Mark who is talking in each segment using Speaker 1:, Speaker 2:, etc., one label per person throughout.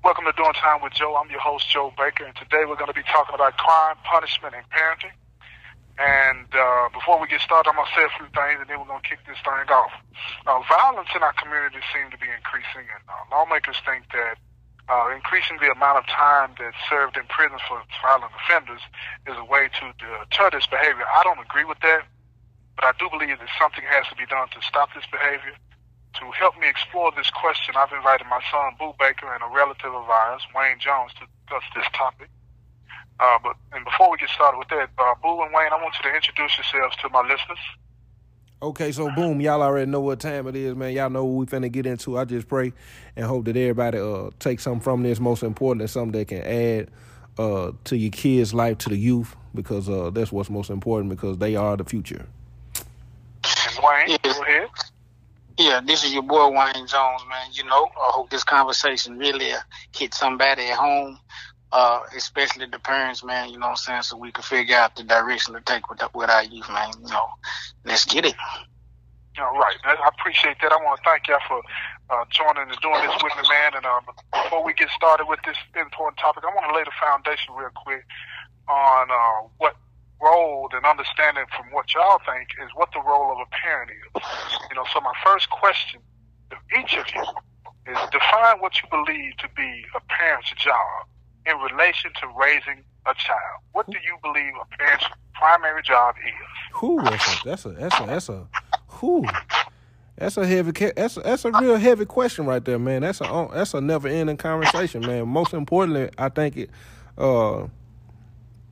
Speaker 1: Welcome to Doing Time with Joe. I'm your host, Joe Baker, and today we're going to be talking about crime, punishment, and parenting. And uh, before we get started, I'm going to say a few things, and then we're going to kick this thing off. Uh, violence in our community seems to be increasing, and uh, lawmakers think that uh, increasing the amount of time that's served in prison for violent offenders is a way to deter this behavior. I don't agree with that, but I do believe that something has to be done to stop this behavior. To help me explore this question, I've invited my son, Boo Baker, and a relative of ours, Wayne Jones, to discuss this topic. Uh, but and before we get started with that, uh, Boo and Wayne, I want you to introduce yourselves to my listeners.
Speaker 2: Okay, so boom, y'all already know what time it is, man. Y'all know what we finna get into. I just pray and hope that everybody uh take something from this. Most important, something that can add uh to your kids' life, to the youth, because uh that's what's most important because they are the future.
Speaker 1: And Wayne, go ahead.
Speaker 3: Yeah, this is your boy Wayne Jones, man. You know, I hope this conversation really uh, hit somebody at home, uh, especially the parents, man. You know what I'm saying? So we can figure out the direction to take with, with our youth, man. You know, let's get it.
Speaker 1: All right, I appreciate that. I want to thank y'all for uh, joining and doing this with me, man. And um, before we get started with this important topic, I want to lay the foundation real quick on uh, what role and understanding from what y'all think is what the role of a parent is. You know, so my first question to each of you is define what you believe to be a parent's job in relation to raising a child. What do you believe a parent's primary job is?
Speaker 2: Who that's a that's a that's a that's a who that's a heavy that's a, that's a real heavy question right there, man. That's a that's a never ending conversation, man. Most importantly, I think it uh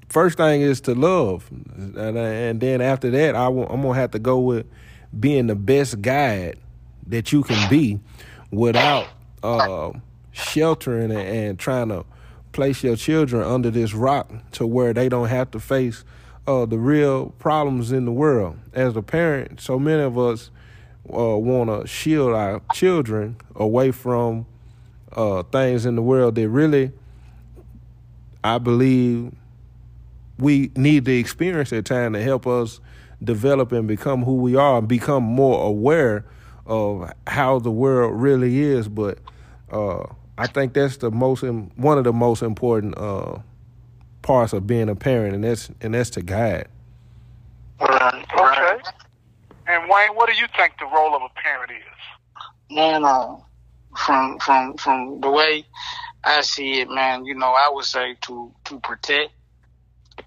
Speaker 2: first thing is to love, and, and then after that, I will, I'm gonna have to go with being the best guide that you can be without uh, sheltering and, and trying to place your children under this rock to where they don't have to face uh, the real problems in the world. As a parent, so many of us uh, want to shield our children away from uh, things in the world that really, I believe, we need the experience at time to help us develop and become who we are and become more aware of how the world really is. But uh, I think that's the most one of the most important uh, parts of being a parent, and that's and that's to guide.
Speaker 3: Right.
Speaker 1: Okay. And Wayne, what do you think the role of a parent is?
Speaker 3: Man, uh, from from from the way I see it, man, you know, I would say to to protect,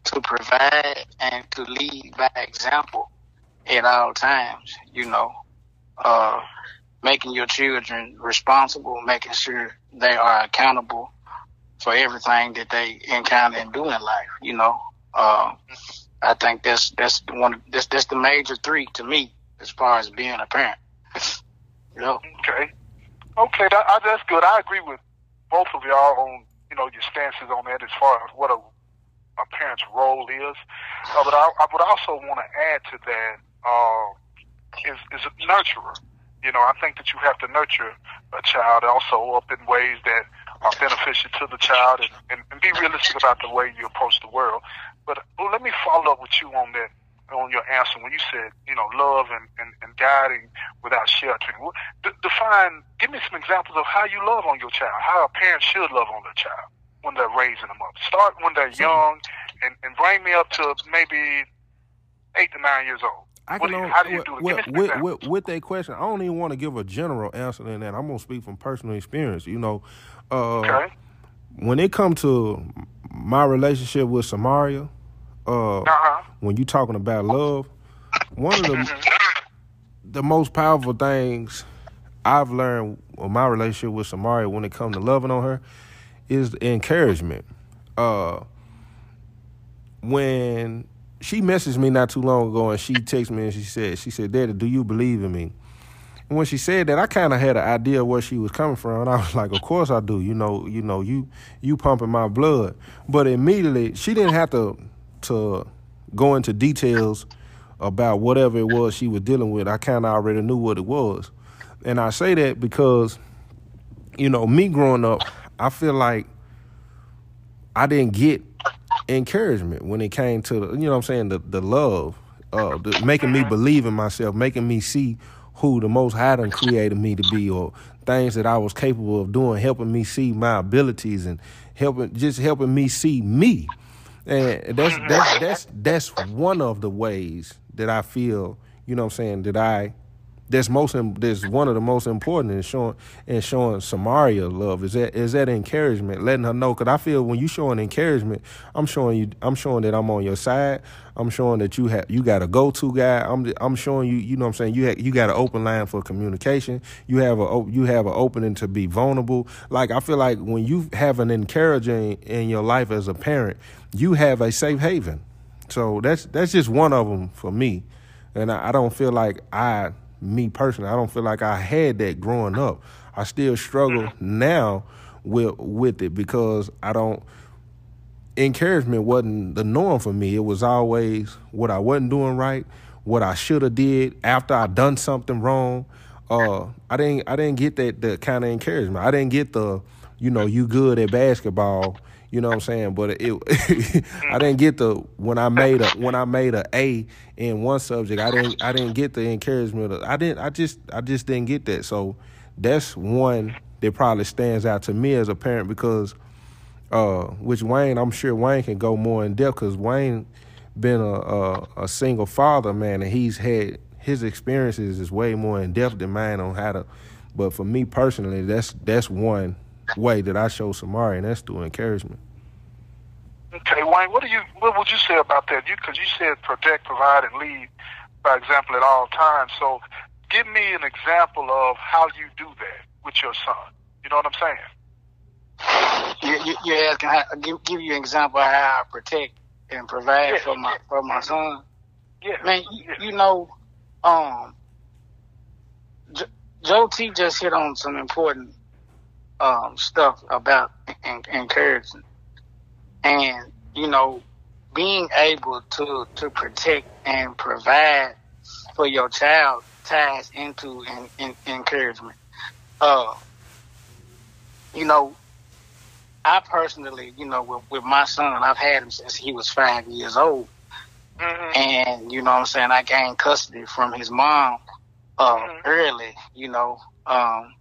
Speaker 3: to provide, and to lead by example at all times. You know, uh, making your children responsible, making sure they are accountable for everything that they encounter and do in life. You know, uh, I think that's that's the one that's that's the major three to me as far as being a parent. You know.
Speaker 1: Okay. Okay, that, that's good. I agree with both of y'all on you know your stances on that as far as what a, a parent's role is. Uh, but I, I would also want to add to that uh, is is a nurturer. You know, I think that you have to nurture a child also up in ways that are beneficial to the child and, and, and be realistic about the way you approach the world. But well, let me follow up with you on that on your answer when you said, you know, love and, and, and guiding without sheltering. D- define, give me some examples of how you love on your child, how a parent should love on their child when they're raising them up. Start when they're young and, and bring me up to maybe eight to nine years old.
Speaker 2: I
Speaker 1: What
Speaker 2: can
Speaker 1: do you-
Speaker 2: only-
Speaker 1: how do you
Speaker 2: with,
Speaker 1: do it?
Speaker 2: with,
Speaker 1: Give me some
Speaker 2: with, with, with that question, I don't even want to give a general answer in that. I'm gonna speak from personal experience. You know, uh,
Speaker 1: Okay.
Speaker 2: when it comes to my relationship with Samaria, uh,
Speaker 1: Uh-huh.
Speaker 2: when you're talking about love, one of the the most powerful things I've learned in my relationship with Samaria when it comes to loving on her is encouragement. Uh, when she messaged me not too long ago and she texted me and she said, she said, Daddy, do you believe in me? And when she said that, I kind of had an idea where she was coming from, and I was like, "Of course I do. You know, you know, you you pumping my blood." But immediately, she didn't have to to go into details about whatever it was she was dealing with. I kind of already knew what it was, and I say that because, you know, me growing up, I feel like I didn't get encouragement when it came to the, you know what I'm saying the the love, uh, the, making me believe in myself, making me see who the Most High done created me to be, or things that I was capable of doing, helping me see my abilities and helping just helping me see me. And that's that's that's that's one of the ways that I feel, you know what I'm saying, that I that's most that's one of the most important in showing in showing Samaria love is that is that encouragement, letting her know. Cause I feel when you showing encouragement, I'm showing you, I'm showing that I'm on your side. I'm showing that you have you got a go to guy. I'm I'm showing you, you know, what I'm saying you have, you got an open line for communication. You have a you have an opening to be vulnerable. Like I feel like when you have an encouraging in your life as a parent, you have a safe haven. So that's that's just one of them for me, and I, I don't feel like I me personally, I don't feel like I had that growing up. I still struggle now with with it because I don't encouragement wasn't the norm for me. It was always what I wasn't doing right, what I should have did after I done something wrong. Uh, I didn't I didn't get that the kind of encouragement. I didn't get the you know you good at basketball you know what I'm saying? But it, I didn't get the when I made a when I made a A in one subject. I didn't I didn't get the encouragement. Of, I didn't. I just I just didn't get that. So that's one that probably stands out to me as a parent because, uh, which Wayne, I'm sure Wayne can go more in depth because Wayne been a, a a single father, man, and he's had his experiences is way more in depth than mine on how to. But for me personally, that's that's one way that I show Samari, and that's through encouragement.
Speaker 1: Okay, Wayne, what do you what would you say about that? You because you said protect, provide, and lead by example at all times. So, give me an example of how you do that with your son. You know what I'm saying?
Speaker 3: You, you, you're asking how, give give you an example of how I protect and provide yeah, for my for my son.
Speaker 1: Yeah,
Speaker 3: man,
Speaker 1: you,
Speaker 3: yeah. you know, um, Joe T just hit on some important um, stuff about encouraging, and you know, being able to to protect and provide for your child ties into in, in, encouragement. Uh, you know, I personally, you know, with, with my son, I've had him since he was five years old. Mm-hmm. And, you know I'm saying, I gained custody from his mom uh, mm-hmm. early, you know. Um,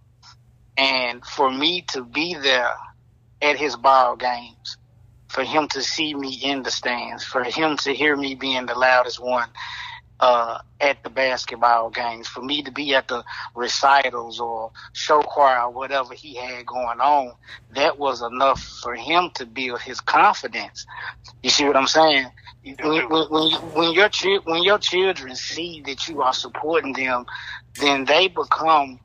Speaker 3: and for me to be there at his ball games, for him to see me in the stands, for him to hear me being the loudest one uh, at the basketball games, for me to be at the recitals or show choir or whatever he had going on, that was enough for him to build his confidence. You see what I'm saying? When, when, when, when your when your children see that you are supporting them, then they become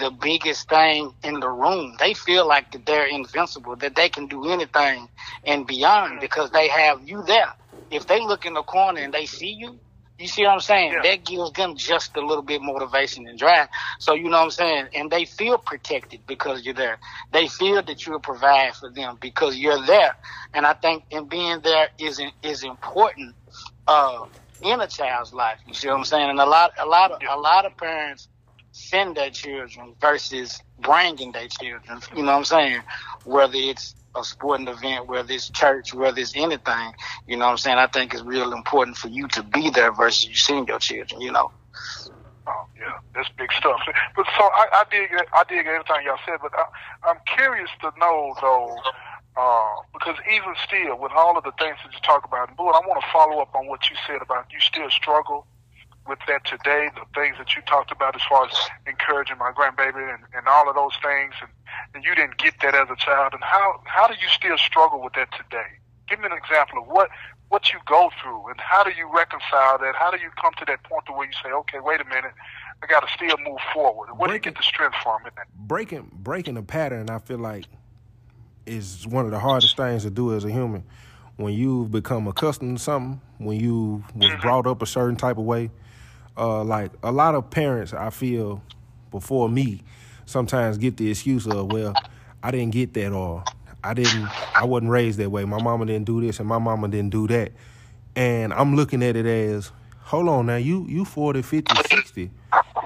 Speaker 3: the biggest thing in the room. They feel like that they're invincible, that they can do anything and beyond because they have you there. If they look in the corner and they see you, you see what I'm saying? Yeah. That gives them just a little bit motivation and drive. So you know what I'm saying? And they feel protected because you're there. They feel that you'll provide for them because you're there. And I think in being there is is important uh, in a child's life. You see what I'm saying? And a lot a lot of a lot of parents send their children versus bringing their children. You know what I'm saying? Whether it's a sporting event, whether it's church, whether it's anything, you know what I'm saying? I think it's real important for you to be there versus you seeing your children, you know.
Speaker 1: Oh yeah, that's big stuff. But so I, I dig, I dig everything y'all said. But I, I'm curious to know though, uh, because even still, with all of the things that you talk about, and Boo, I want to follow up on what you said about you still struggle with that today, the things that you talked about as far as encouraging my grandbaby and, and all of those things, and, and you didn't get that as a child, and how, how do you still struggle with that today? Give me an example of what, what you go through, and how do you reconcile that? How do you come to that point to where you say, okay, wait a minute, I got to still move forward? Where breaking, do you get the strength from that?
Speaker 2: Breaking, breaking a pattern, I feel like, is one of the hardest things to do as a human. When you've become accustomed to something, when you was mm-hmm. brought up a certain type of way, uh, like a lot of parents, I feel, before me, sometimes get the excuse of, well, I didn't get that or I didn't, I wasn't raised that way. My mama didn't do this and my mama didn't do that. And I'm looking at it as, hold on now, you you 40, 50, 60,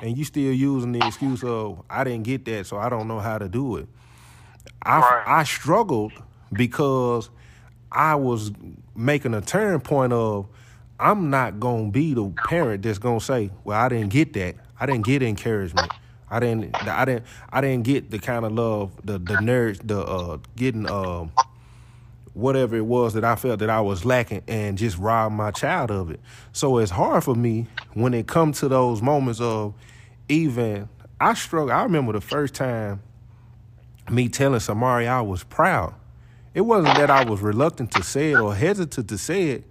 Speaker 2: and you still using the excuse of, I didn't get that, so I don't know how to do it. I, right. I struggled because I was making a turn point of, I'm not gonna be the parent that's gonna say, "Well, I didn't get that. I didn't get encouragement. I didn't. I didn't. I didn't get the kind of love, the the nerds, the uh, getting uh, whatever it was that I felt that I was lacking, and just rob my child of it. So it's hard for me when it comes to those moments of even I struggle. I remember the first time me telling Samari I was proud. It wasn't that I was reluctant to say it or hesitant to say it.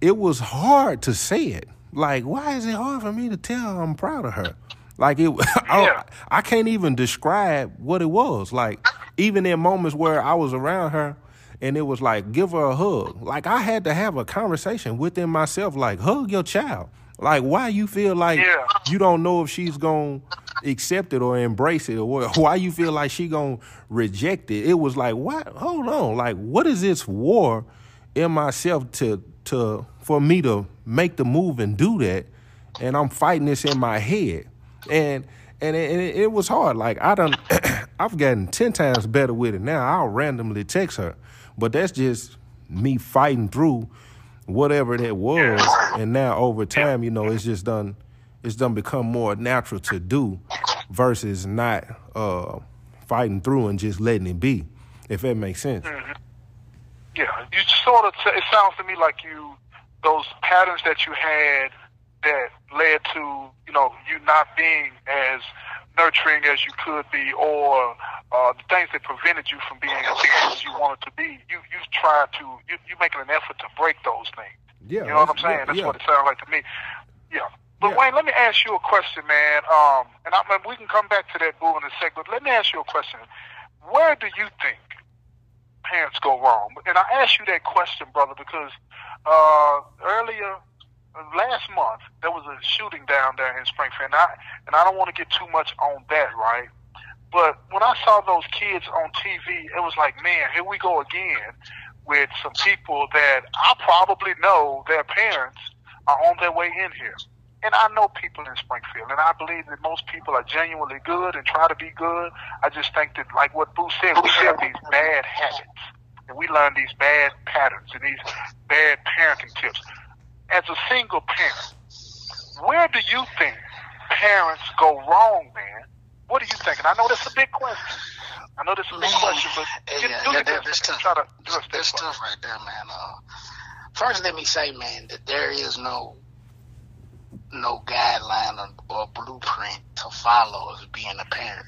Speaker 2: It was hard to say it. Like, why is it hard for me to tell I'm proud of her? Like it, I, I can't even describe what it was. Like even in moments where I was around her, and it was like give her a hug. Like I had to have a conversation within myself. Like hug your child. Like why you feel like
Speaker 1: Yeah.
Speaker 2: you don't know if she's gonna accept it or embrace it, or why you feel like she gonna reject it. It was like what? Hold on. Like what is this war in myself to to for me to make the move and do that? And I'm fighting this in my head, and and it, and it, it was hard. Like I done, I've gotten ten times better with it now. I'll randomly text her, but that's just me fighting through whatever that was. And now over time, you know, it's just done. It's done become more natural to do versus not uh, fighting through and just letting it be. If that makes sense.
Speaker 1: Yeah, you sort of. It sounds to me like you those patterns that you had that led to you know you not being as nurturing as you could be, or uh, the things that prevented you from being as you wanted to be. You you tried to you you making an effort to break those things.
Speaker 2: Yeah,
Speaker 1: You know what I'm saying?
Speaker 2: yeah,
Speaker 1: That's
Speaker 2: yeah.
Speaker 1: what it sounds like to me. Yeah. But
Speaker 2: Yeah.
Speaker 1: Wayne, let me ask you a question, man. Um, and I we can come back to that boo in a sec. But let me ask you a question. Where do you think parents go wrong? And I ask you that question, brother, because uh, earlier uh, last month there was a shooting down there in Springfield, and I and I don't want to get too much on that, right? But when I saw those kids on TV, it was like, man, here we go again with some people that I probably know their parents are on their way in here. And I know people in Springfield, and I believe that most people are genuinely good and try to be good. I just think that, like what Boo said, we have these bad habits, and we learn these bad patterns and these bad parenting tips. As a single parent, where do you think parents go wrong, man? What do you think? And I know that's a big question. I know that's a big
Speaker 3: Man,
Speaker 1: question, but
Speaker 3: yeah,
Speaker 1: get,
Speaker 3: yeah,
Speaker 1: do your
Speaker 3: that-
Speaker 1: best
Speaker 3: that's tough.
Speaker 1: try to address that
Speaker 3: That's tough right there, man. Uh, first, let me say, man, that there is no no guideline or, or blueprint to follow as being a parent.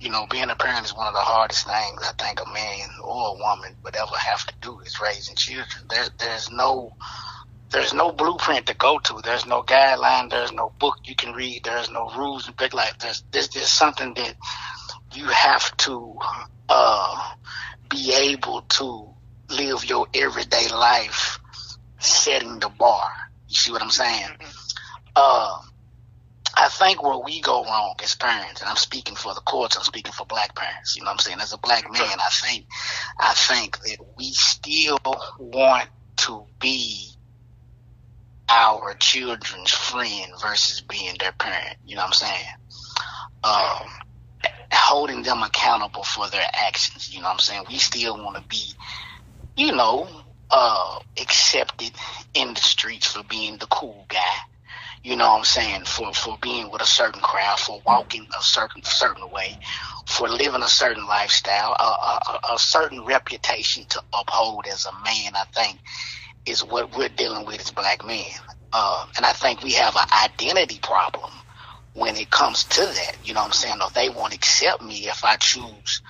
Speaker 3: You know, being a parent is one of the hardest things I think a man or a woman would ever have to do is raising children. There, there's no there's no blueprint to go to. There's no guideline. There's no book you can read. There's no rules and big like there's there's just something that you have to uh, be able to live your everyday life setting the bar. You see what I'm saying? Uh, I think where we go wrong as parents, and I'm speaking for the courts, I'm speaking for black parents. You know what I'm saying? As a black man, I think, I think that we still want to be our children's friend versus being their parent. You know what I'm saying? Um, holding them accountable for their actions. You know what I'm saying? We still want to be, you know, uh, accepted in the streets for being the cool guy. You know what I'm saying? For for being with a certain crowd, for walking a certain certain way, for living a certain lifestyle, a, a, a- certain reputation to uphold as a man. I think is what we're dealing with as black men, uh, and I think we have an identity problem when it comes to that. You know what I'm saying? Or they won't accept me if I choose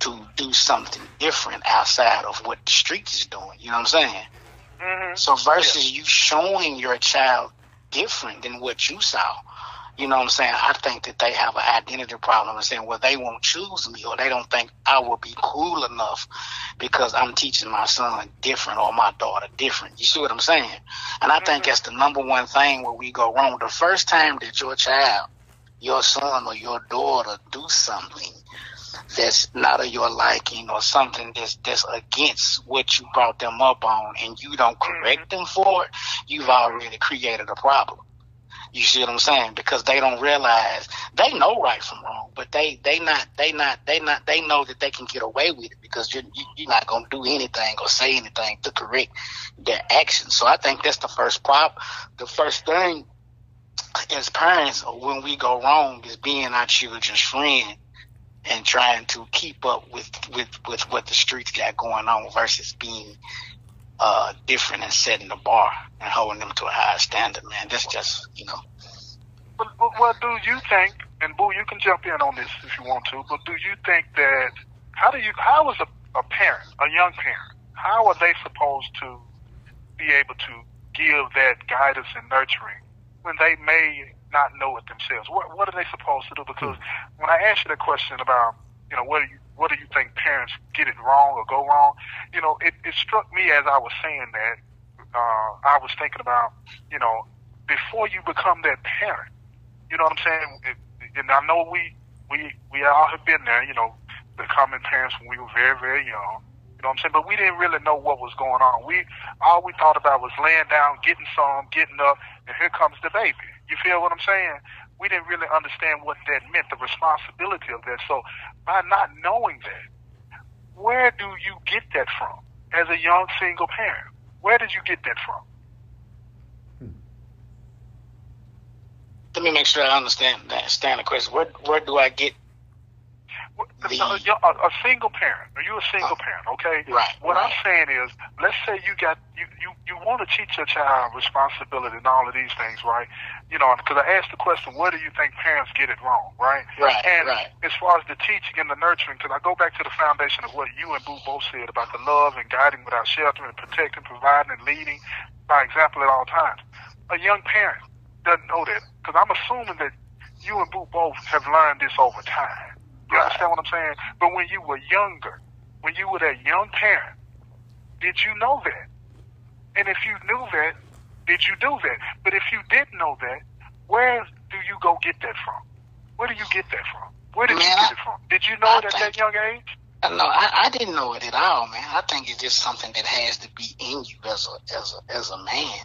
Speaker 3: to do something different outside of what the streets is doing. You know what I'm saying?
Speaker 1: hmm
Speaker 3: So versus you showing your child different than what you saw, you know what I'm saying? I think that they have an identity problem and saying, well, they won't choose me or they don't think I will be cool enough because I'm teaching my son different or my daughter different. You see what I'm saying? And I think that's the number one thing where we go wrong. The first time that your child, your son or your daughter do something that's not of your liking or something that's that's against what you brought them up on and you don't correct mm-hmm. them for it, you've already created a problem. You see what I'm saying? Because they don't realize they know right from wrong, but they they not they not they not they know that they can get away with it because you're you're not gonna do anything or say anything to correct their actions. So I think that's the first prop. The first thing as parents when we go wrong is being our children's friend and trying to keep up with with with what the streets got going on versus being uh, different and setting the bar and holding them to a higher standard, man. That's just, you know.
Speaker 1: But, but what do you think? And Boo, you can jump in on this if you want to. But do you think that how do you how is a, a parent, a young parent, how are they supposed to be able to give that guidance and nurturing when they may not know it themselves? What what are they supposed to do? Because when I asked you the question about you know what do you what do you think parents get it wrong or go wrong? You know, it, it struck me as I was saying that, uh, I was thinking about, you know, before you become that parent, you know what I'm saying? It, and I know we, we, we all have been there, you know, becoming parents when we were very, very young. You know what I'm saying? But we didn't really know what was going on. We all we thought about was laying down, getting some, getting up, and here comes the baby. You feel what I'm saying? we didn't really understand what that meant, the responsibility of that. So by not knowing that, where do you get that from as a young single parent? Where did you get that from?
Speaker 3: Let me make sure I understand understand the question. Where where do I get
Speaker 1: the, a, a, single parent. Are you a single uh, parent? Okay.
Speaker 3: Right.
Speaker 1: What
Speaker 3: right.
Speaker 1: I'm saying is, let's say you got you you you want to teach your child responsibility and all of these things, right? You know, because I asked the question, what do you think parents get it wrong, right?
Speaker 3: Right.
Speaker 1: And
Speaker 3: right.
Speaker 1: as far as the teaching and the nurturing, because I go back to the foundation of what you and Boo both said about the love and guiding without sheltering, and protecting, providing, and leading by example at all times. A young parent doesn't know that because I'm assuming that you and Boo both have learned this over time. You understand what I'm saying? But when you were younger, when you were that young parent, did you know that? And if you knew that, did you do that? But if you didn't know that, where do you go get that from? Where do you get that from? Where did man, you get it from? Did you know I it at that young age?
Speaker 3: No, I, I didn't know it at all, man. I think it's just something that has to be in you as a as a as a man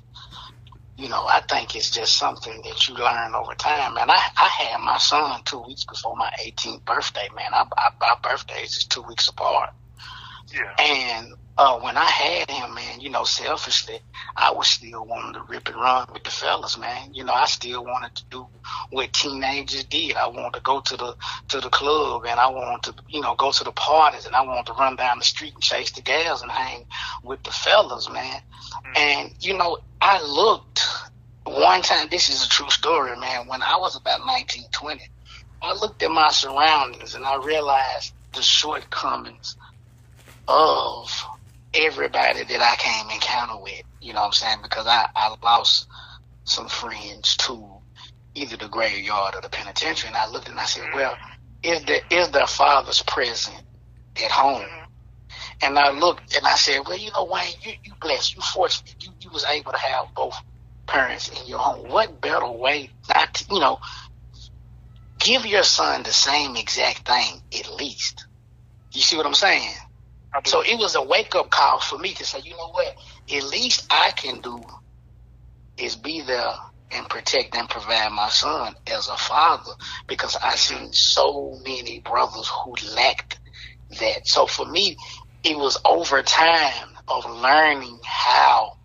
Speaker 3: you know, I think it's just something that you learn over time. And I, I had my son two weeks before my 18th birthday, man. I, I, our birthdays is two weeks apart.
Speaker 1: Yeah.
Speaker 3: And uh, when I had him, man, you know, selfishly, I was still wanting to rip and run with the fellas, man. You know, I still wanted to do what teenagers did. I wanted to go to the to the club, and I wanted to, you know, go to the parties, and I wanted to run down the street and chase the gals and hang with the fellas, man. Mm-hmm. And you know, I looked one time. This is a true story, man. When I was about nineteen, twenty, I looked at my surroundings and I realized the shortcomings of everybody that I came encounter with. You know what I'm saying? Because I, I lost some friends to either the graveyard or the penitentiary. And I looked and I said, mm-hmm. well, is the is their fathers present at home? Mm-hmm. And I looked and I said, well, you know, Wayne, you, you blessed, you fortunate, you, you was able to have both parents in your home. What better way not to, you know, give your son the same exact thing at least. You see what I'm saying? So it was a wake up call for me to say, you know what? At least I can do is be there and protect and provide my son as a father because I mm-hmm. seen so many brothers who lacked that. So for me, it was over time of learning how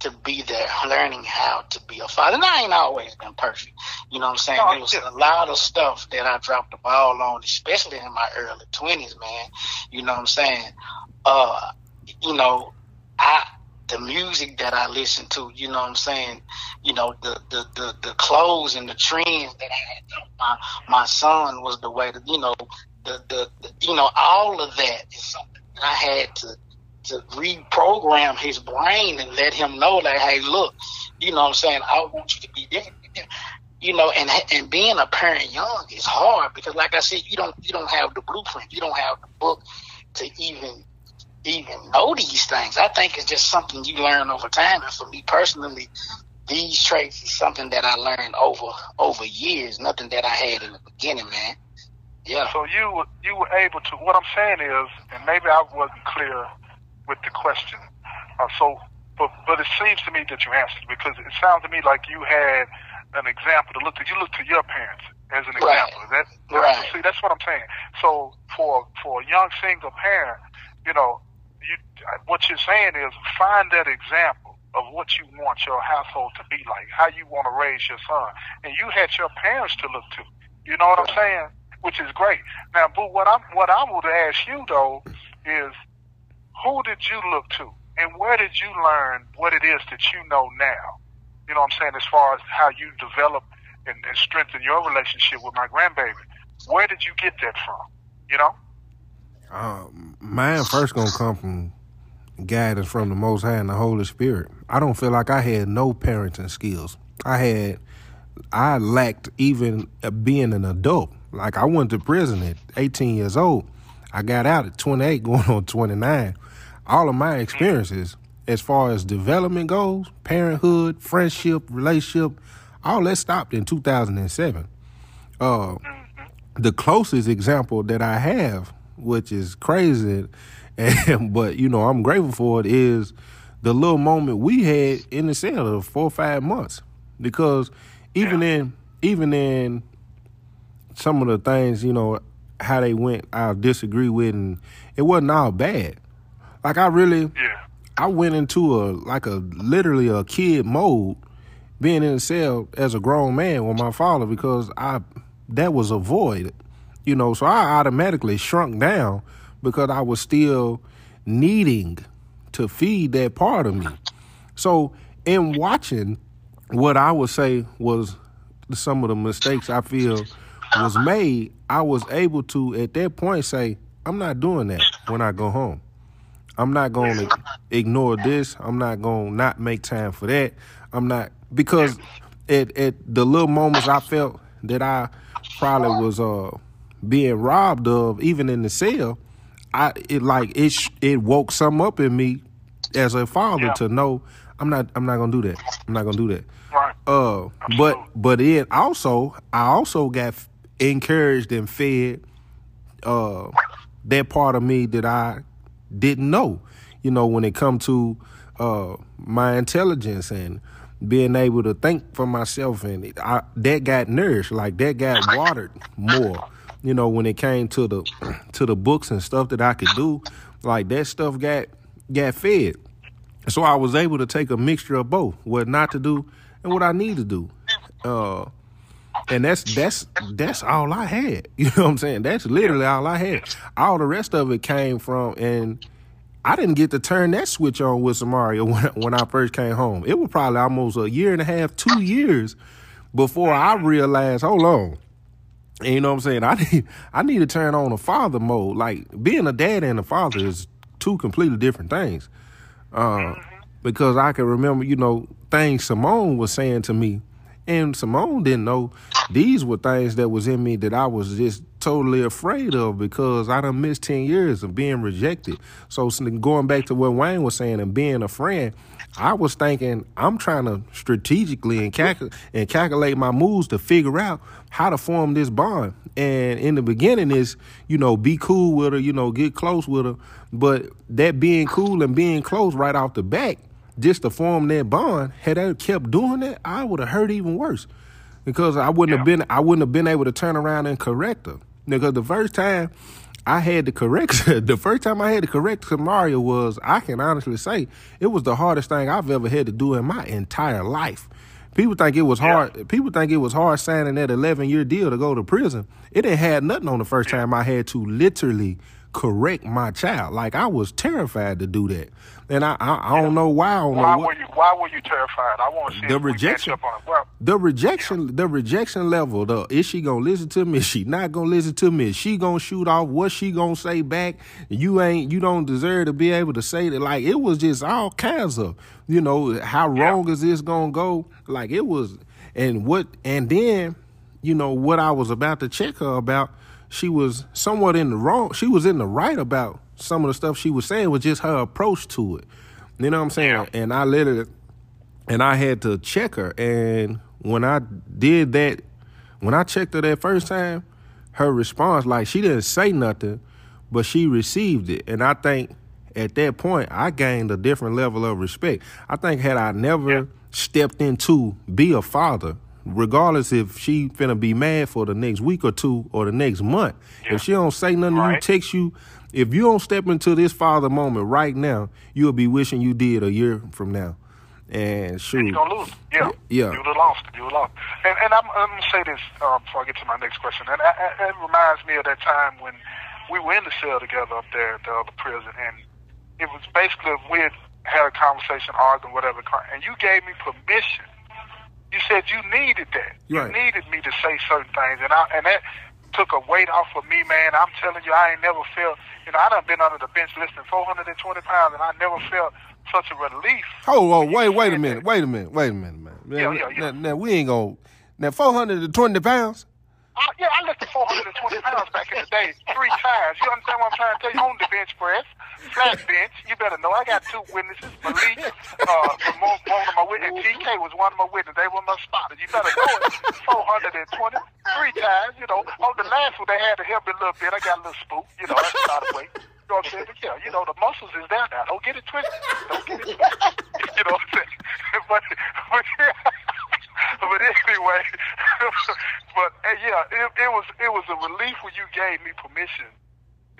Speaker 3: to be there, learning how to be a father. And I ain't always been perfect. You know what I'm saying? No, there was a lot of stuff that I dropped the ball on, especially in my early twenties, man. You know what I'm saying? Uh, you know, I the music that I listen to, you know what I'm saying? You know, the the the, the clothes and the trends that I had my my son was the way to you know, the, the, the you know, all of that is something I had to to reprogram his brain and let him know that, hey, look, you know what I'm saying? I want you to be different. You know, and and being a parent young is hard because, like I said, you don't you don't have the blueprint, you don't have the book to even even know these things. I think it's just something you learn over time. And for me personally, these traits is something that I learned over over years. Nothing that I had in the beginning, man. Yeah.
Speaker 1: So you you were able to. What I'm saying is, and maybe I wasn't clear with the question. Uh, so but but it seems to me that you answered because it sounds to me like you had an example to look to. You look to your parents as an
Speaker 3: Right.
Speaker 1: example. That,
Speaker 3: Right.
Speaker 1: See, that's what I'm saying. So for for a young single parent, you know, you what you're saying is find that example of what you want your household to be like, how you want to raise your son, and you had your parents to look to. You know what I'm saying? Which is great. Now, but what I'm what I would ask you though is, who did you look to, and where did you learn what it is that you know now? You know what I'm saying? As far as how you develop and, and strengthen your relationship with my grandbaby, where did you get that from? You know?
Speaker 2: Um, mine first gonna come from guidance from the Most High and the Holy Spirit. I don't feel like I had no parenting skills. I had, I lacked even uh, being an adult. Like I went to prison at 18 years old. I got out at 28, going on 29. All of my experiences, as far as development goes, parenthood, friendship, relationship, all that stopped in 2007. Uh, the closest example that I have, which is crazy, and but you know I'm grateful for it, is the little moment we had in the cell of four or five months, because even in even in some of the things you know how they went, I disagree with, and it wasn't all bad. Like I really,
Speaker 1: Yeah.
Speaker 2: I went into a like a literally a kid mode being in the cell as a grown man with my father because I that was a void. You know, so I automatically shrunk down because I was still needing to feed that part of me. So in watching what I would say was some of the mistakes I feel was made, I was able to at that point say, I'm not doing that when I go home. I'm not going to ignore this. I'm not going to not make time for that. I'm not because at at the little moments I felt that I probably was uh being robbed of, even in the cell. I it like it sh- it woke some up in me as a father
Speaker 1: Yeah.
Speaker 2: to know I'm not I'm not gonna do that. I'm not gonna do that.
Speaker 1: Right.
Speaker 2: Uh, but but it also I also got encouraged and fed uh that part of me that I didn't know. You know, when it come to uh my intelligence and being able to think for myself and it, I, that got nourished like that got watered more you know when it came to the to the books and stuff that i could do like that stuff got got fed so i was able to take a mixture of both what not to do and what i need to do uh and that's that's that's all I had. You know what I'm saying? That's literally all I had. All the rest of it came from, and I didn't get to turn that switch on with Samaria when, when I first came home. It was probably almost a year and a half, two years before I realized, hold on. And you know what I'm saying? I need I need to turn on a father mode. Like being a dad and a father is two completely different things. Uh, because I can remember, you know, things Simone was saying to me, and Simone didn't know these were things that was in me that I was just totally afraid of because I done missed 10 years of being rejected. So going back to what Wayne was saying and being a friend, I was thinking I'm trying to strategically and, and calculate my moves to figure out how to form this bond. And in the beginning is, you know, be cool with her, you know, get close with her. But that being cool and being close right off the back, just to form that bond, had I kept doing that, I would have hurt even worse. Because I wouldn't have been I wouldn't have been able to turn around and correct her. Because the first time I had to correct the first time I had to correct Samaria was I can honestly say it was the hardest thing I've ever had to do in my entire life. People think it was hard. People think it was hard signing that 11 year deal to go to prison. It didn't had nothing on the first time I had to literally correct my child. Like I was terrified to do that, and I I, I don't know why. I don't
Speaker 1: Why
Speaker 2: know
Speaker 1: were you Why were you terrified? I want to see
Speaker 2: The
Speaker 1: if we match
Speaker 2: rejection.
Speaker 1: up on it. Well,
Speaker 2: the rejection the rejection level. The is she gonna listen to me? Is she not gonna listen to me? Is she gonna shoot off? What she gonna say back? You ain't you don't deserve to be able to say that. Like it was just all kinds of you know how wrong is this gonna go? Like it was, and what and then you know what I was about to check her about. She was somewhat in the wrong. She was in the right about some of the stuff she was saying. Was just her approach to it. You know what I'm saying?
Speaker 1: Yeah.
Speaker 2: And I literally and I had to check her. And when I did that, when I checked her that first time, her response, like she didn't say nothing, but she received it. And I think at that point, I gained a different level of respect. I think had I never
Speaker 1: Yeah.
Speaker 2: stepped into be a father, regardless if she finna be mad for the next week or two or the next month,
Speaker 1: Yeah.
Speaker 2: if she don't say nothing to you, text you, if you don't step into this father moment right now, you'll be wishing you did a year from now. And shoot,
Speaker 1: You're gonna lose. Yeah,
Speaker 2: Yeah.
Speaker 1: You would have lost. You would have lost. And, and I'm, I'm gonna say this um, before I get to my next question. And I, I, it reminds me of that time when we were in the cell together up there at the other prison, and it was basically we had had a conversation, arguing, whatever, and you gave me permission. You said you needed that.
Speaker 2: Right.
Speaker 1: You needed me to say certain things, and I and that took a weight off of me, man. I'm telling you, I ain't never felt. You know, I done been under the bench lifting 420 pounds, and I never felt such a relief.
Speaker 2: Oh, oh, wait, wait a minute,
Speaker 1: that.
Speaker 2: wait a minute, wait a minute, man.
Speaker 1: Yeah, yeah, yeah.
Speaker 2: Now, now we ain't gonna. Now, four hundred and twenty pounds.
Speaker 1: I, yeah, I lifted 420 pounds back in the day, three times. You understand what I'm trying to tell you? On the bench press, flat bench. You better know. I got two witnesses. Malik, uh, one one of my witnesses, TK was one of my witnesses. They were my spotters. You better know it. 420, three times. You know, on the last one they had to help me a little bit. I got a little spook. You know, that's a way. You know what I'm saying? But yeah, you know, the muscles is there now. Don't get it twisted. Don't get it twisted. You know what I'm saying? But, but yeah. but anyway, but uh, yeah, it, it was it was a relief when you gave me permission.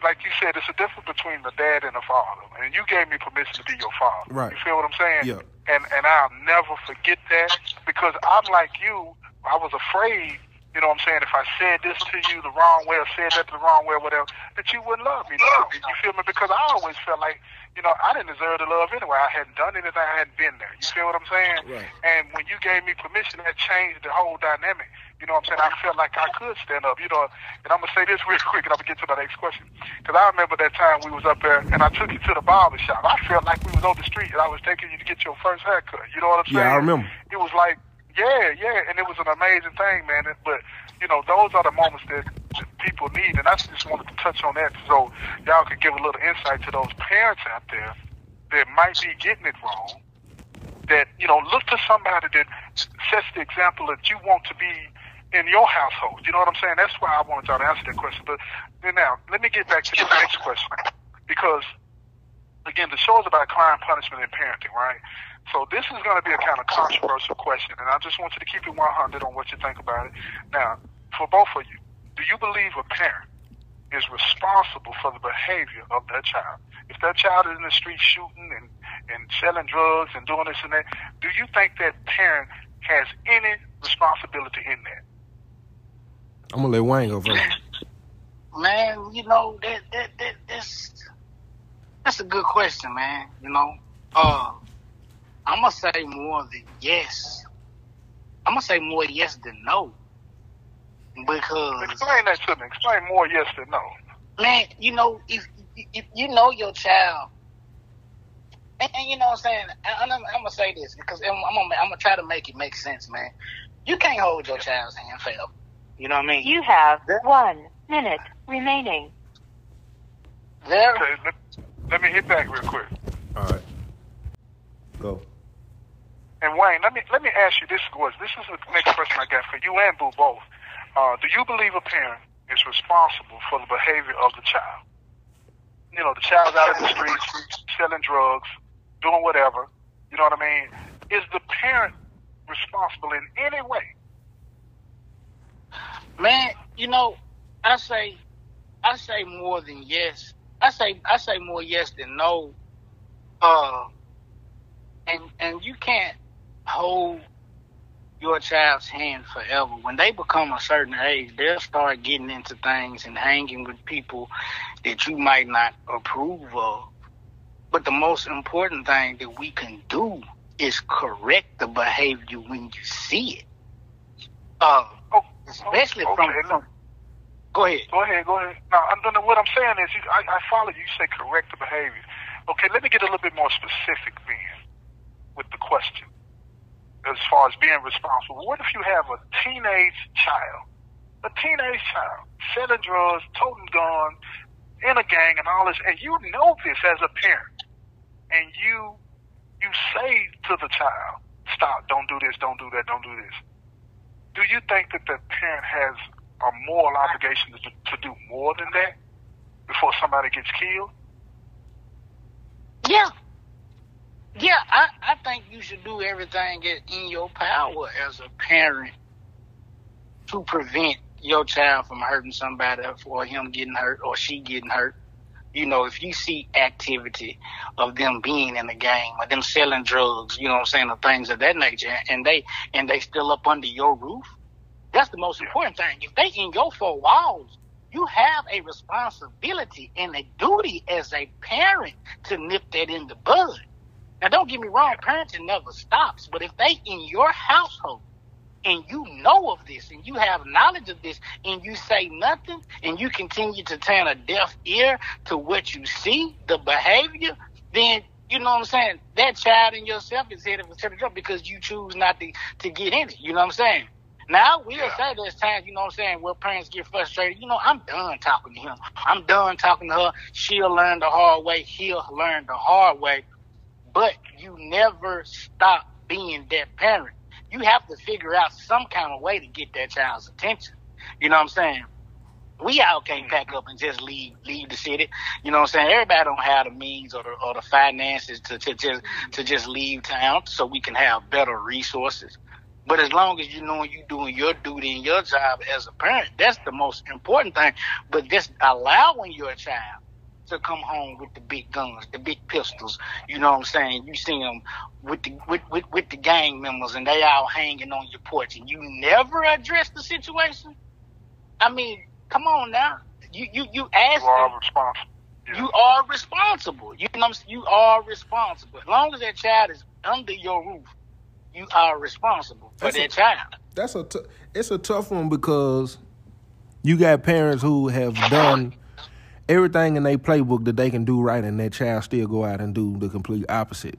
Speaker 1: Like you said, it's a difference between the dad and the father, and you gave me permission to be your father.
Speaker 2: Right.
Speaker 1: You feel what I'm saying?
Speaker 2: Yeah.
Speaker 1: And and I'll never forget that because I'm like you. I was afraid. You know what I'm saying? If I said this to you the wrong way or said that the wrong way or whatever, that you wouldn't love me. No. You feel me? Because I always felt like, you know, I didn't deserve the love anyway. I hadn't done anything. I hadn't been there. You feel what I'm saying?
Speaker 2: Right.
Speaker 1: And when you gave me permission, that changed the whole dynamic. You know what I'm saying? I felt like I could stand up. You know, and I'm gonna say this real quick, and I'm gonna get to my next question. Because I remember that time we was up there, and I took you to the barber shop. I felt like we was on the street, and I was taking you to get your first haircut. You know what I'm saying?
Speaker 2: Yeah, I remember.
Speaker 1: It was like, yeah, yeah, and it was an amazing thing, man. But you know, those are the moments that, people need, and I just wanted to touch on that so y'all could give a little insight to those parents out there that might be getting it wrong. That you know, look to somebody that sets the example that you want to be in your household. You know what I'm saying? That's why I wanted y'all to answer that question. But now, let me get back to the next question because again, the show is about crime, punishment, and parenting, right? So this is going to be a kind of controversial question, and I just want you to keep it 100 on what you think about it. Now, for both of you, do you believe a parent is responsible for the behavior of their child? If their child is in the street shooting and, and selling drugs and doing this and that, do you think that parent has any responsibility in that?
Speaker 2: I'm gonna let Wayne go first.
Speaker 3: Man, you know that that that that's that's a good question, man. You know, uh, I'm gonna say more than yes. I'm gonna say more yes than no, because
Speaker 1: Explain that to me. Explain more yes than no.
Speaker 3: man, you know, if, if you know your child, and, and you know what I'm saying, and I'm, I'm gonna say this because I'm, I'm gonna I'm gonna try to make it make sense, man. You can't hold your child's hand forever. You know what I mean?
Speaker 4: You have one minute remaining.
Speaker 3: There,
Speaker 1: Okay, let, let me hit back real quick.
Speaker 2: All right, go.
Speaker 1: And Wayne, let me let me ask you this, was this is the next question I got for you and Boo both. Uh, do you believe a parent is responsible for the behavior of the child? You know, the child's out in the streets selling drugs, doing whatever. You know what I mean? Is the parent responsible in any way?
Speaker 3: man, you know, I say, I say more than yes. I say, I say more yes than no. Uh, and and you can't hold your child's hand forever. When they become a certain age, they'll start getting into things and hanging with people that you might not approve of. But the most important thing that we can do is correct the behavior when you see it. Uh,
Speaker 1: Oh,
Speaker 3: especially
Speaker 1: okay,
Speaker 3: from, go ahead.
Speaker 1: Go ahead, go ahead. Now, I'm gonna, what I'm saying is, you, I, I follow you. You say correct the behavior. Okay, let me get a little bit more specific then with the question. As far as being responsible, what if you have a teenage child, a teenage child selling drugs, toting guns, in a gang, and all this, and you know this as a parent, and you you say to the child, "Stop! Don't do this! Don't do that! Don't do this." Do you think that the parent has a moral obligation to, to do more than that before somebody gets killed?
Speaker 3: Yeah. Yeah, I, I think you should do everything in your power as a parent to prevent your child from hurting somebody or him getting hurt or she getting hurt. You know, if you see activity of them being in the game or them selling drugs, you know what I'm saying, or things of that nature, and they and they still up under your roof, that's the most important thing. If they in your four walls, you have a responsibility and a duty as a parent to nip that in the bud. Now, don't get me wrong, parenting never stops, but if they in your household and you know of this and you have knowledge of this and you say nothing and you continue to turn a deaf ear to what you see, the behavior, then you know what I'm saying? That child in yourself is headed for trouble because you choose not to, to get in it. You know what I'm saying? Now we'll yeah. say there's times, you know what I'm saying, where parents get frustrated. You know, I'm done talking to him. I'm done talking to her. She'll learn the hard way. He'll learn the hard way. But you never stop being that parent. You have to figure out some kind of way to get that child's attention. You know what I'm saying? We all can't mm-hmm. pack up and just leave leave the city. You know what I'm saying? Everybody don't have the means or the or the finances to, to just to just leave town so we can have better resources. But as long as you know you doing your duty and your job as a parent, that's the most important thing. But just allowing your child to come home with the big guns, the big pistols, you know what I'm saying? You see them with the with, with, with the gang members and they all hanging on your porch and you never address the situation. I mean, come on now. You you you ask
Speaker 1: You are responsible.
Speaker 3: Yeah. You are responsible. You know you are responsible. As long as that child is under your roof, you are responsible for that's that a, child.
Speaker 2: That's a t- it's a tough one because you got parents who have done everything in their playbook that they can do right, and their child still go out and do the complete opposite.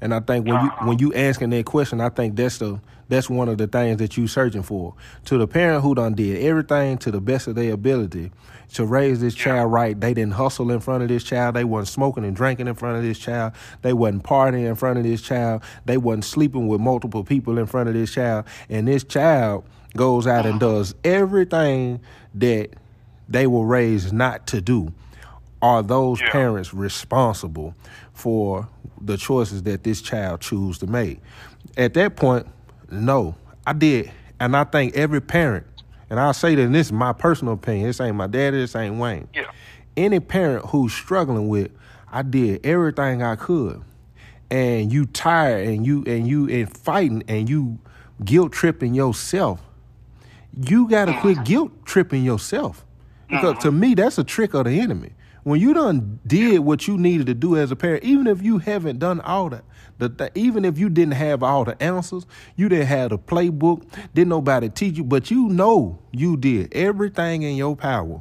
Speaker 2: And I think when you uh-huh. when you asking that question, I think that's the that's one of the things that you searching for. To the parent who done did everything to the best of their ability to raise this child right, they didn't hustle in front of this child. They wasn't smoking and drinking in front of this child. They wasn't partying in front of this child. They wasn't sleeping with multiple people in front of this child. And this child goes out and uh-huh. does everything that they were raised not to do. Are those yeah. parents responsible for the choices that this child choose to make? At that point, no, I did, and I think every parent, and I'll say that this is my personal opinion. This ain't my daddy. This ain't Wayne.
Speaker 1: Yeah.
Speaker 2: Any parent who's struggling with, I did everything I could, and you tired, and you and you in fighting, and you guilt tripping yourself. You got to quit guilt tripping yourself. Because uh-huh. to me, that's a trick of the enemy. When you done did what you needed to do as a parent, even if you haven't done all that, the, the, even if you didn't have all the answers, you didn't have the playbook, didn't nobody teach you, but you know you did everything in your power,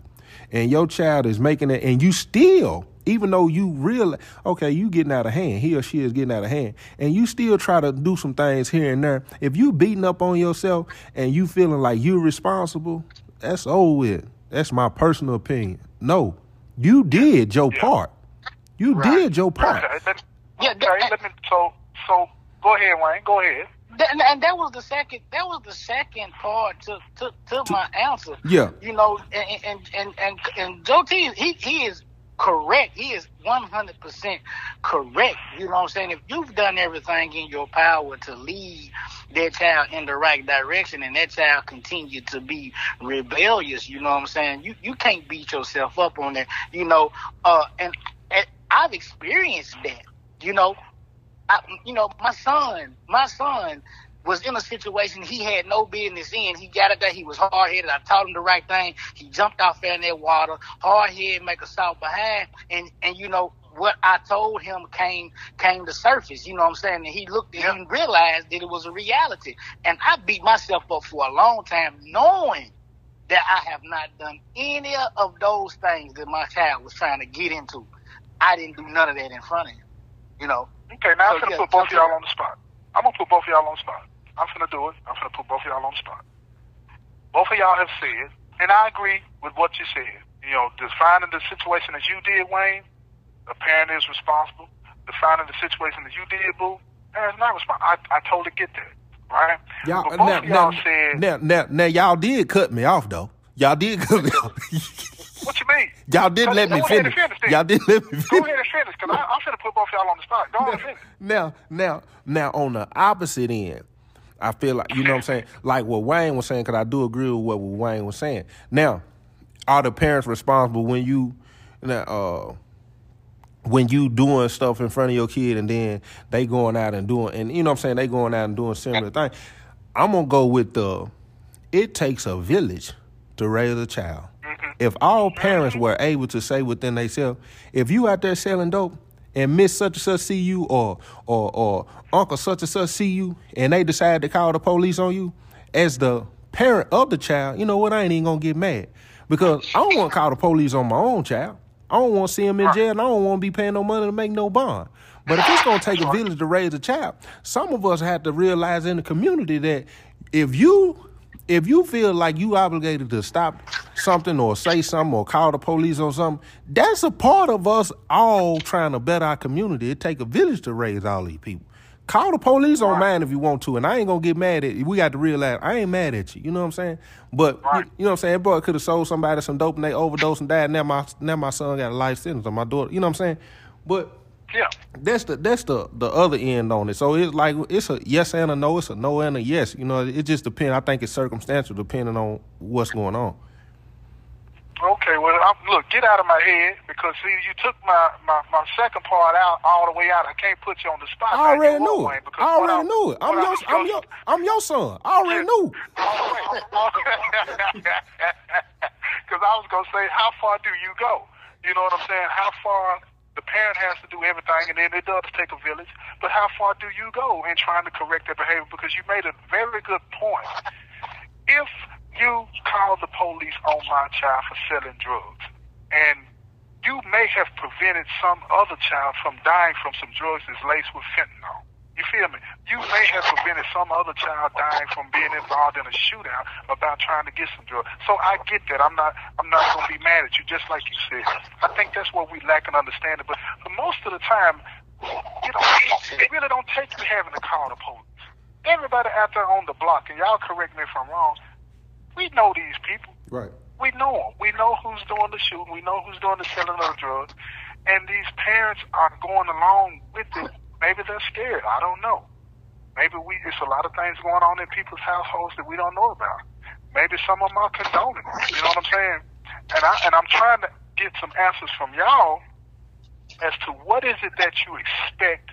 Speaker 2: and your child is making it, and you still, even though you realize, okay, you getting out of hand, he or she is getting out of hand, and you still try to do some things here and there. If you beating up on yourself and you feeling like you're responsible, that's over with. That's my personal opinion. No, you did your yeah. part. You right. did your part.
Speaker 1: Okay, let, yeah, okay, let me, so so go ahead, Wayne. Go ahead.
Speaker 3: and that was the second. That was the second part to to, to my answer.
Speaker 2: Yeah.
Speaker 3: You know, and and and and, and Joe T. He he is correct. He is 100% correct. You know what I'm saying? If you've done everything in your power to lead that child in the right direction and that child continue to be rebellious, you know what I'm saying? You you can't beat yourself up on that. You know, uh and, and I've experienced that. You know, I, you know, my son, my son was in a situation he had no business in. He got it there. He was hard headed. I taught him the right thing. He jumped off there in that water, hard head, make a soft behind, and and you know what I told him came came to surface. You know what I'm saying? And he looked and he realized that it was a reality. And I beat myself up for a long time, knowing that I have not done any of those things that my child was trying to get into. I didn't do none of that in front of him. You know.
Speaker 1: Okay, now so, I'm gonna yeah, put both of y'all on the spot. I'm gonna put both of y'all on the spot. I'm gonna do it. I'm gonna put both of y'all on the spot. Both of y'all have said, and I agree with what you said. You know, defining the situation as you did, Wayne, a parent is responsible. Defining the situation as you did, Boo, eh, parents not responsible. I, I totally get that, right?
Speaker 2: Y'all, now, y'all now, said, now, now, now, y'all did cut me off though. Y'all did come
Speaker 1: What you mean?
Speaker 2: Y'all didn't let me finish.
Speaker 1: finish.
Speaker 2: Y'all didn't let me
Speaker 1: Go
Speaker 2: finish.
Speaker 1: ahead and finish, because I'm finna put both y'all on the spot. Go on and finish.
Speaker 2: Now, now, now, on the opposite end, I feel like you know what I'm saying, like what Wayne was saying, because I do agree with what Wayne was saying. Now, are the parents responsible when you, uh, when you doing stuff in front of your kid and then they going out and doing, and you know what I'm saying, they going out and doing similar things? I'm gonna go with the. It takes a village to raise a child. If all parents were able to say within themselves, if you out there selling dope and Miss such and such see you or or or Uncle such and such see you and they decide to call the police on you, as the parent of the child, you know what? I ain't even gonna get mad because I don't want to call the police on my own child. I don't want to see him in jail. and I don't want to be paying no money to make no bond. But if it's gonna take a village to raise a child, some of us have to realize in the community that if you if you feel like you obligated to stop something or say something or call the police on something, that's a part of us all trying to better our community. It take a village to raise all these people. Call the police on mine if you want to, and I ain't gonna get mad at you. We got to realize I ain't mad at you. You know what I'm saying? But you,
Speaker 1: Right.
Speaker 2: you know what I'm saying? Boy could have sold somebody some dope and they overdosed and died. Now my now my son got a life sentence on my daughter. You know what I'm saying? But
Speaker 1: Yeah.
Speaker 2: that's the that's the the other end on it. So it's like it's a yes and a no. It's a no and a yes. You know, it just depends. I think it's circumstantial depending on what's going on.
Speaker 1: Okay, well, I'm, look, get out of my head because see, you took my, my, my second part out all the way out. I can't put you on the spot.
Speaker 2: I already knew it.
Speaker 1: Because
Speaker 2: I already knew it. I'm your I'm your I'm your son. I already knew.
Speaker 1: Because I was gonna say, how far do you go? You know what I'm saying? How far the parent has to do everything, and then it does take a village. But how far do you go in trying to correct their behavior? Because you made a very good point. If you call the police on my child for selling drugs, and you may have prevented some other child from dying from some drugs that's laced with fentanyl. You feel me? You may have prevented some other child dying from being involved in a shootout about trying to get some drugs. So I get that. I'm not. I'm not going to be mad at you. Just like you said. I think that's what we lack in understanding. But, but most of the time, you know, it really don't take you having to call the police. Everybody out there on the block, and y'all correct me if I'm wrong. We know these people.
Speaker 2: Right.
Speaker 1: We know them. We know who's doing the shooting. We know who's doing the selling of the drugs. And these parents are going along with it. Maybe they're scared. I don't know. Maybe we it's a lot of things going on in people's households that we don't know about. Maybe some of them are condoning it. You know what I'm saying? And I and I'm trying to get some answers from y'all as to what is it that you expect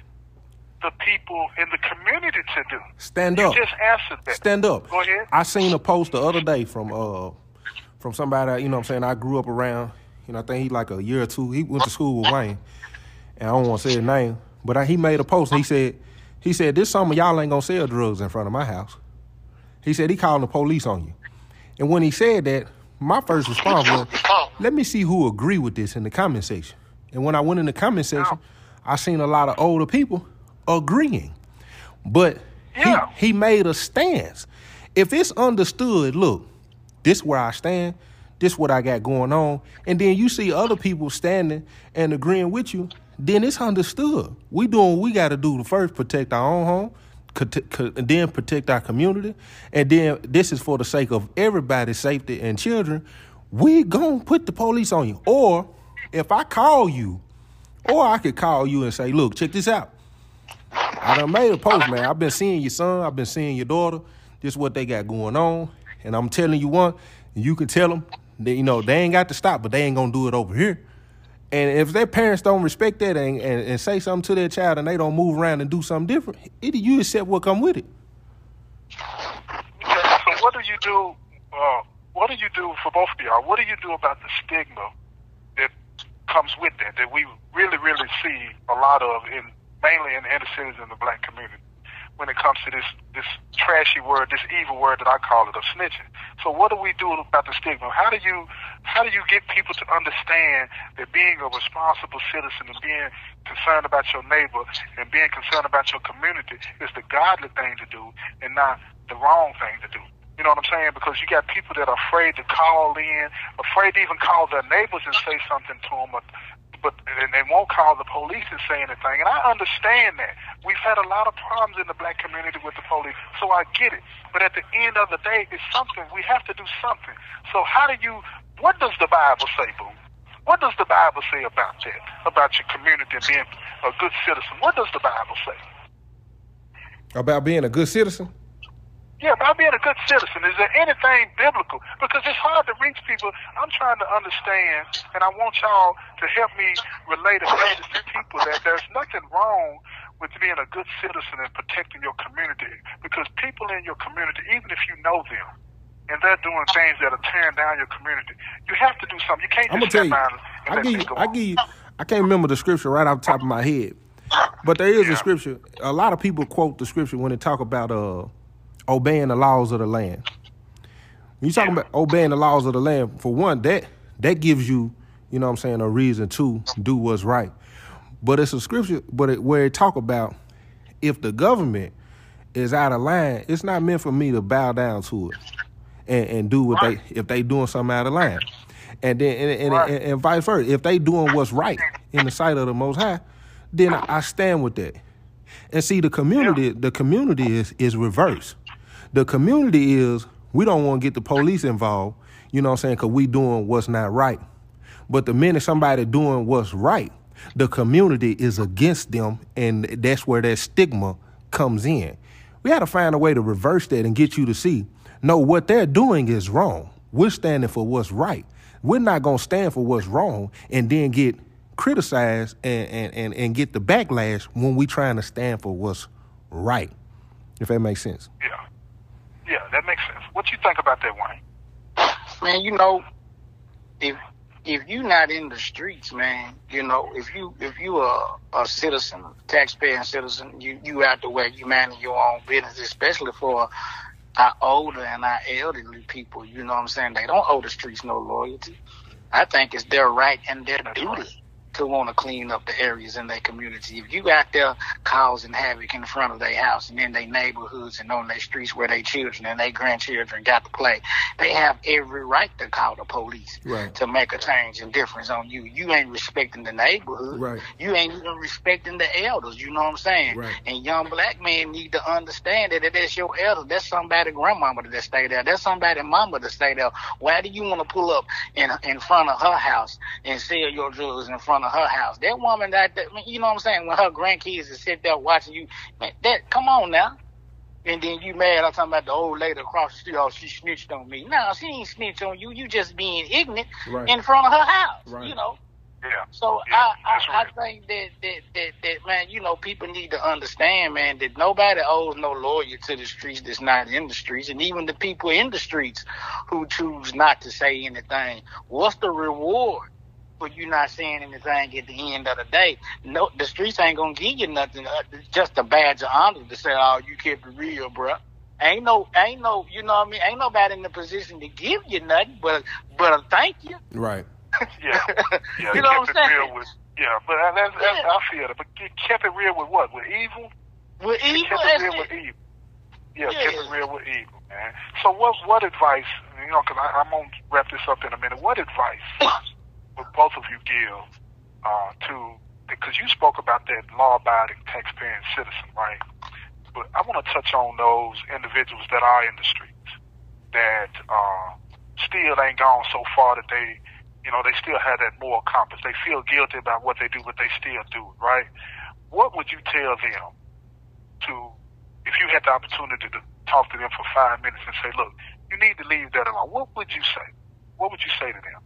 Speaker 1: the people in the community to do.
Speaker 2: Stand
Speaker 1: You
Speaker 2: up.
Speaker 1: just answered that.
Speaker 2: Stand up.
Speaker 1: Go ahead.
Speaker 2: I seen a post the other day from uh from somebody, you know what I'm saying, I grew up around, you know, I think he like a year or two. He went to school with Wayne. And I don't want to say his name, but I, he made a post and he said he said this summer y'all ain't going to sell drugs in front of my house. He said he called the police on you. And when he said that, my first response was, let me see who agree with this in the comment section. And when I went in the comment section, I seen a lot of older people agreeing. But
Speaker 1: Yeah.
Speaker 2: he, he made a stance. If it's understood, look, this where I stand, this what I got going on, and then you see other people standing and agreeing with you, then it's understood. We doing what we got to do to first protect our own home, and then protect our community, and then this is for the sake of everybody's safety and children. We gonna put the police on you, or if I call you, or I could call you and say, look, check this out. I done made a post, man. I've been seeing your son. I've been seeing your daughter. This is what they got going on. And I'm telling you one, you can tell them that, you know, they ain't got to stop, but they ain't to do it over here. And if their parents don't respect that and, and, and say something to their child and they don't move around and do something different, it, you accept what come with it.
Speaker 1: What do you do? Uh, what do you do for both of y'all? What do you do about the stigma that comes with that? That we really, really see a lot of in mainly in the inner cities in the black community when it comes to this this trashy word, this evil word that I call it of snitching. So what do we do about the stigma? How do you how do you get people to understand that being a responsible citizen and being concerned about your neighbor and being concerned about your community is the godly thing to do and not the wrong thing to do? You know what I'm saying? Because you got people that are afraid to call in, afraid to even call their neighbors and say something to them, but, but and they won't call the police and say anything. And I understand that. We've had a lot of problems in the black community with the police, so I get it. But at the end of the day, it's something. We have to do something. So how do you, what does the Bible say, Boo? What does the Bible say about that? About your community being a good citizen? What does the Bible say?
Speaker 2: About being a good citizen?
Speaker 1: Yeah, about being a good citizen. Is there anything biblical? Because it's hard to reach people. I'm trying to understand, and I want y'all to help me relay the message to people that there's nothing wrong with being a good citizen and protecting your community. Because people in your community, even if you know them, and they're doing things that are tearing down your community, you have to do something. You can't just step
Speaker 2: you.
Speaker 1: out and
Speaker 2: I
Speaker 1: let
Speaker 2: give
Speaker 1: go
Speaker 2: I give you. I can't remember the scripture right off the top of my head, but there is a scripture. A lot of people quote the scripture when they talk about uh, obeying the laws of the land. When you talking about obeying the laws of the land, for one, that that gives you, you know, what I'm saying, a reason to do what's right. But it's a scripture, but it, where it talk about if the government is out of line, it's not meant for me to bow down to it and, and do what
Speaker 1: Right.
Speaker 2: they if they doing something out of line. And then and, and,
Speaker 1: Right.
Speaker 2: and, and vice versa. If they doing what's right in the sight of the most high, then I, I stand with that. And see the community the community is is reverse. The community is we don't want to get the police involved, you know what I'm saying, because we doing what's not right. But the minute somebody doing what's right, the community is against them, and that's where that stigma comes in. We got to find a way to reverse that and get you to see, no, what they're doing is wrong. We're standing for what's right. We're not gonna stand for what's wrong and then get criticized and and, and, and get the backlash when we trying to stand for what's right. If that makes sense.
Speaker 1: Yeah. That makes sense. What you think about that, Wayne?
Speaker 3: man, you know, if if you not in the streets, man, you know, if you if you are a citizen, taxpaying citizen, you you out the way, you manage your own business, especially for our older and our elderly people. You know what I'm saying? They don't owe the streets no loyalty. I think it's their right and their duty to want to clean up the areas in their community. If you out there causing havoc in front of their house and in their neighborhoods and on their streets where their children and their grandchildren got to play, they have every right to call the police
Speaker 2: Right.
Speaker 3: to make a change and difference on you. You ain't respecting the neighborhood.
Speaker 2: Right.
Speaker 3: You ain't even respecting the elders. You know what I'm saying?
Speaker 2: Right.
Speaker 3: And young black men need to understand that that's your elder. That's somebody grandmama that stay there. That's somebody mama that stay there. Why do you want to pull up in in front of her house and sell your drugs in front of her house? That woman that, that you know what I'm saying? When her grandkids is sit there watching you, man, that come on now. And then you mad? I'm talking about the old lady across the street. Oh, she snitched on me. No, she ain't snitched on you. You just being ignorant
Speaker 2: Right.
Speaker 3: in front of her house.
Speaker 2: Right.
Speaker 3: You know.
Speaker 1: Yeah.
Speaker 3: So
Speaker 1: Yeah,
Speaker 3: I,
Speaker 1: that's
Speaker 3: I, I think that, that that that man, you know, people need to understand, man, that nobody owes no loyalty to the streets that's not in the streets, and even the people in the streets who choose not to say anything. What's the reward for you're not saying anything at the end of the day? No, the streets ain't gonna give you nothing, uh, just a badge of honor to say, "Oh, you kept it real, bruh." Ain't no, ain't no, you know what I mean? Ain't nobody in the position to give you nothing, but but a thank you.
Speaker 2: Right.
Speaker 1: Yeah. Yeah,
Speaker 3: you know what
Speaker 1: kept
Speaker 3: I'm
Speaker 1: it
Speaker 3: saying?
Speaker 1: real with yeah, but that- that's, that's
Speaker 3: Yeah.
Speaker 1: I feel it. But you kept it real with what? With evil?
Speaker 3: With evil,
Speaker 1: kept it real
Speaker 3: it.
Speaker 1: with evil. Yeah,
Speaker 3: Yeah.
Speaker 1: kept it real with evil, man. So what what advice? You know, because I'm gonna wrap this up in a minute. What advice would both of you give uh, to? Because you spoke about that law-abiding taxpaying citizen, right? But I want to touch on those individuals that are in the streets that uh, still ain't gone so far that they, you know, they still have that moral compass. They feel guilty about what they do, but they still do it, right? What would you tell them to, if you had the opportunity to talk to them for five minutes and say, look, you need to leave that alone, what would you say? What would you say to them?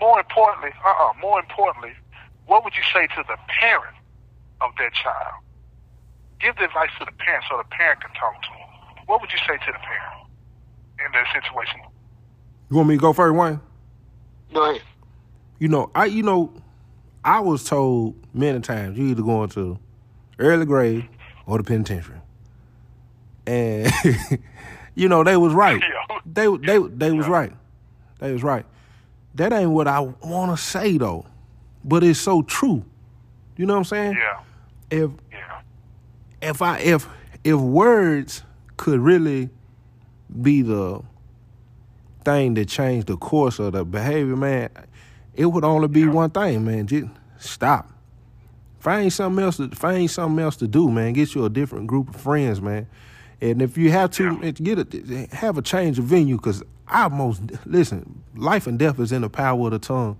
Speaker 1: More importantly, uh-uh, more importantly, what would you say to the parent of that child? Give the advice to the parent so the parent can talk to them. What would you say to the parent in that situation?
Speaker 2: You want me to go first, Wayne?
Speaker 3: Go ahead.
Speaker 2: You know, I you know, I was told many times you either going to early grade or the penitentiary, and you know they was right.
Speaker 1: Yeah.
Speaker 2: They they they was
Speaker 1: Yeah.
Speaker 2: right. They was right. That ain't what I want to say though, but it's so true. You know what I'm saying?
Speaker 1: Yeah,
Speaker 2: If
Speaker 1: yeah,
Speaker 2: if I if if words could really be the thing that changed the course of the behavior, man, it would only be one thing, man. Just stop. Find something else to find something else to do, man. Get you a different group of friends, man. And if you have to yeah. get a have a change of venue, because I most listen. Life and death is in the power of the tongue,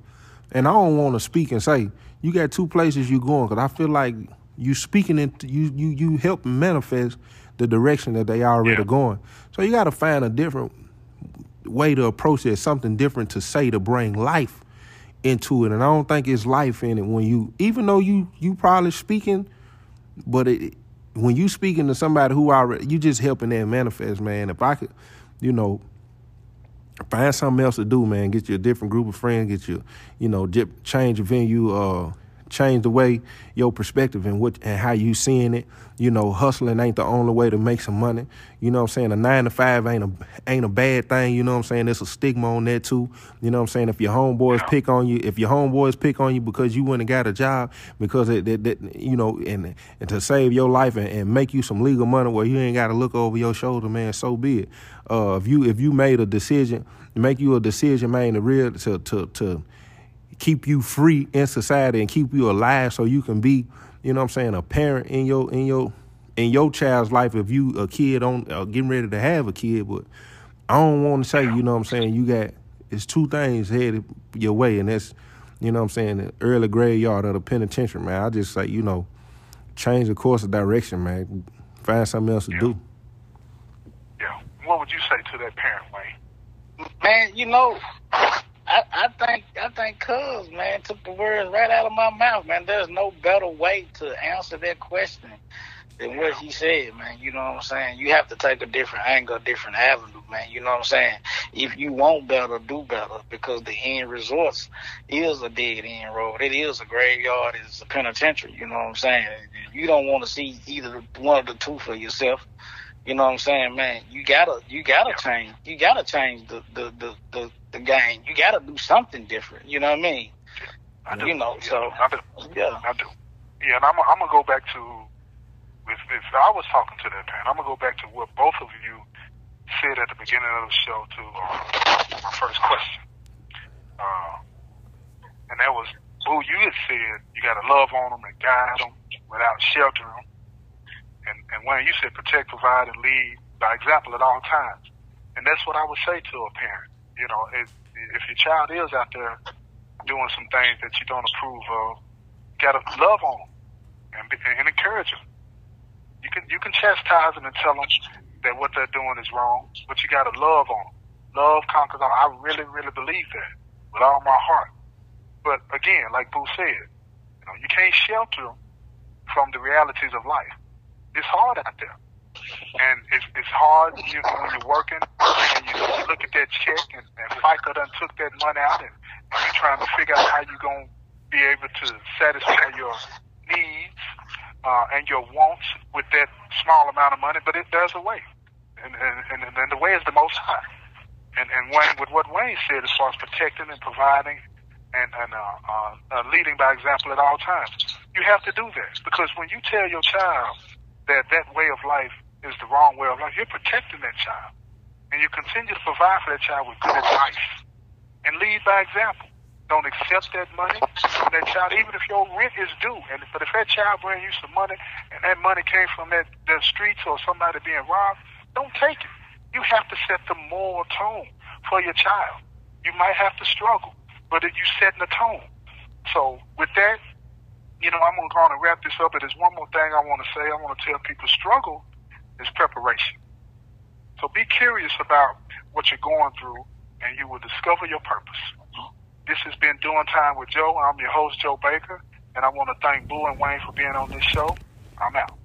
Speaker 2: and I don't want to speak and say you got two places you going, because I feel like you speaking into you you you help manifest the direction that they already yeah. going. So you got to find a different way to approach it, something different to say to bring life into it. And I don't think it's life in it when you, even though you you probably speaking, but it, when you speaking to somebody who already, you just helping them manifest, man. If I could, you know, find something else to do, man. Get you a different group of friends. Get you, you know, change the venue. Uh, change the way your perspective and what and how you seeing it. You know, hustling ain't the only way to make some money. You know what I'm saying? A nine to five ain't a ain't a bad thing. You know what I'm saying? There's a stigma on that too. You know what I'm saying? If your homeboys pick on you, if your homeboys pick on you because you went and got a job, because it, it, it you know, and and to save your life and, and make you some legal money where you ain't got to look over your shoulder, man. So be it. Uh, if you if you made a decision, make you a decision, man, to real to to to keep you free in society and keep you alive so you can be, you know what I'm saying, a parent in your in your in your child's life if you a kid on uh, getting ready to have a kid, but I don't want to say, you know what I'm saying, you got it's two things headed your way and that's you know what I'm saying, the early graveyard of the penitentiary, man. I just say, you know, change the course of direction, man. Find something else to
Speaker 1: yeah.
Speaker 2: do.
Speaker 1: Yeah. What would you say to that parent, Wayne?
Speaker 3: Man, you know, I, I think I think Cuz man took the words right out of my mouth, man. There's no better way to answer that question than what he said, man. You know what I'm saying? You have to take a different angle, different avenue, man. You know what I'm saying? If you want better, do better because the end result is a dead end road. It is a graveyard. It's a penitentiary. You know what I'm saying? You don't want to see either one of the two for yourself. You know what I'm saying, man? You gotta, you gotta change. You gotta change the the the the, the game. You gotta do something different. You know what I mean?
Speaker 1: I do.
Speaker 3: You know,
Speaker 1: yeah,
Speaker 3: so
Speaker 1: I do.
Speaker 3: yeah,
Speaker 1: I do. Yeah, and I'm I'm gonna go back to if if I was talking to that parent, I'm gonna go back to what both of you said at the beginning of the show to uh, my first question, uh, and that was, Boo, you had said you gotta love on them and guide them without sheltering them and, and when you said protect, provide, and lead by example at all times. And that's what I would say to a parent. You know, if, if your child is out there doing some things that you don't approve of, gotta love on them and, and encourage them. You can you can chastise them and tell them that what they're doing is wrong, but you gotta love on them. Love conquers all. I really, really believe that with all my heart. But again, like Boo said, you know, you can't shelter them from the realities of life it's hard out there. And it's, it's hard you, when you're working and you, look at that check and, and FICA done took that money out and, and you're trying to figure out how you're going to be able to satisfy your needs uh, and your wants with that small amount of money. But it, there's a way. And, and, and, and the way is the most high. And, and Wayne, with what Wayne said as far as protecting and providing and, and uh, uh, uh, leading by example at all times, you have to do that. Because when you tell your child that that way of life is the wrong way of life, you're protecting that child. And you continue to provide for that child with good advice. And lead by example. Don't accept that money from that child, even if your rent is due. And but if that child brings you some money and that money came from that the streets or somebody being robbed, don't take it. You have to set the moral tone for your child. You might have to struggle, but you setting the tone. So with that, you know, I'm going to go on and wrap this up, but there's one more thing I want to say. I want to tell people struggle is preparation. So be curious about what you're going through, and you will discover your purpose. This has been Doing Time with Joe. I'm your host, Joe Baker, and I want to thank Boo and Wayne for being on this show. I'm out.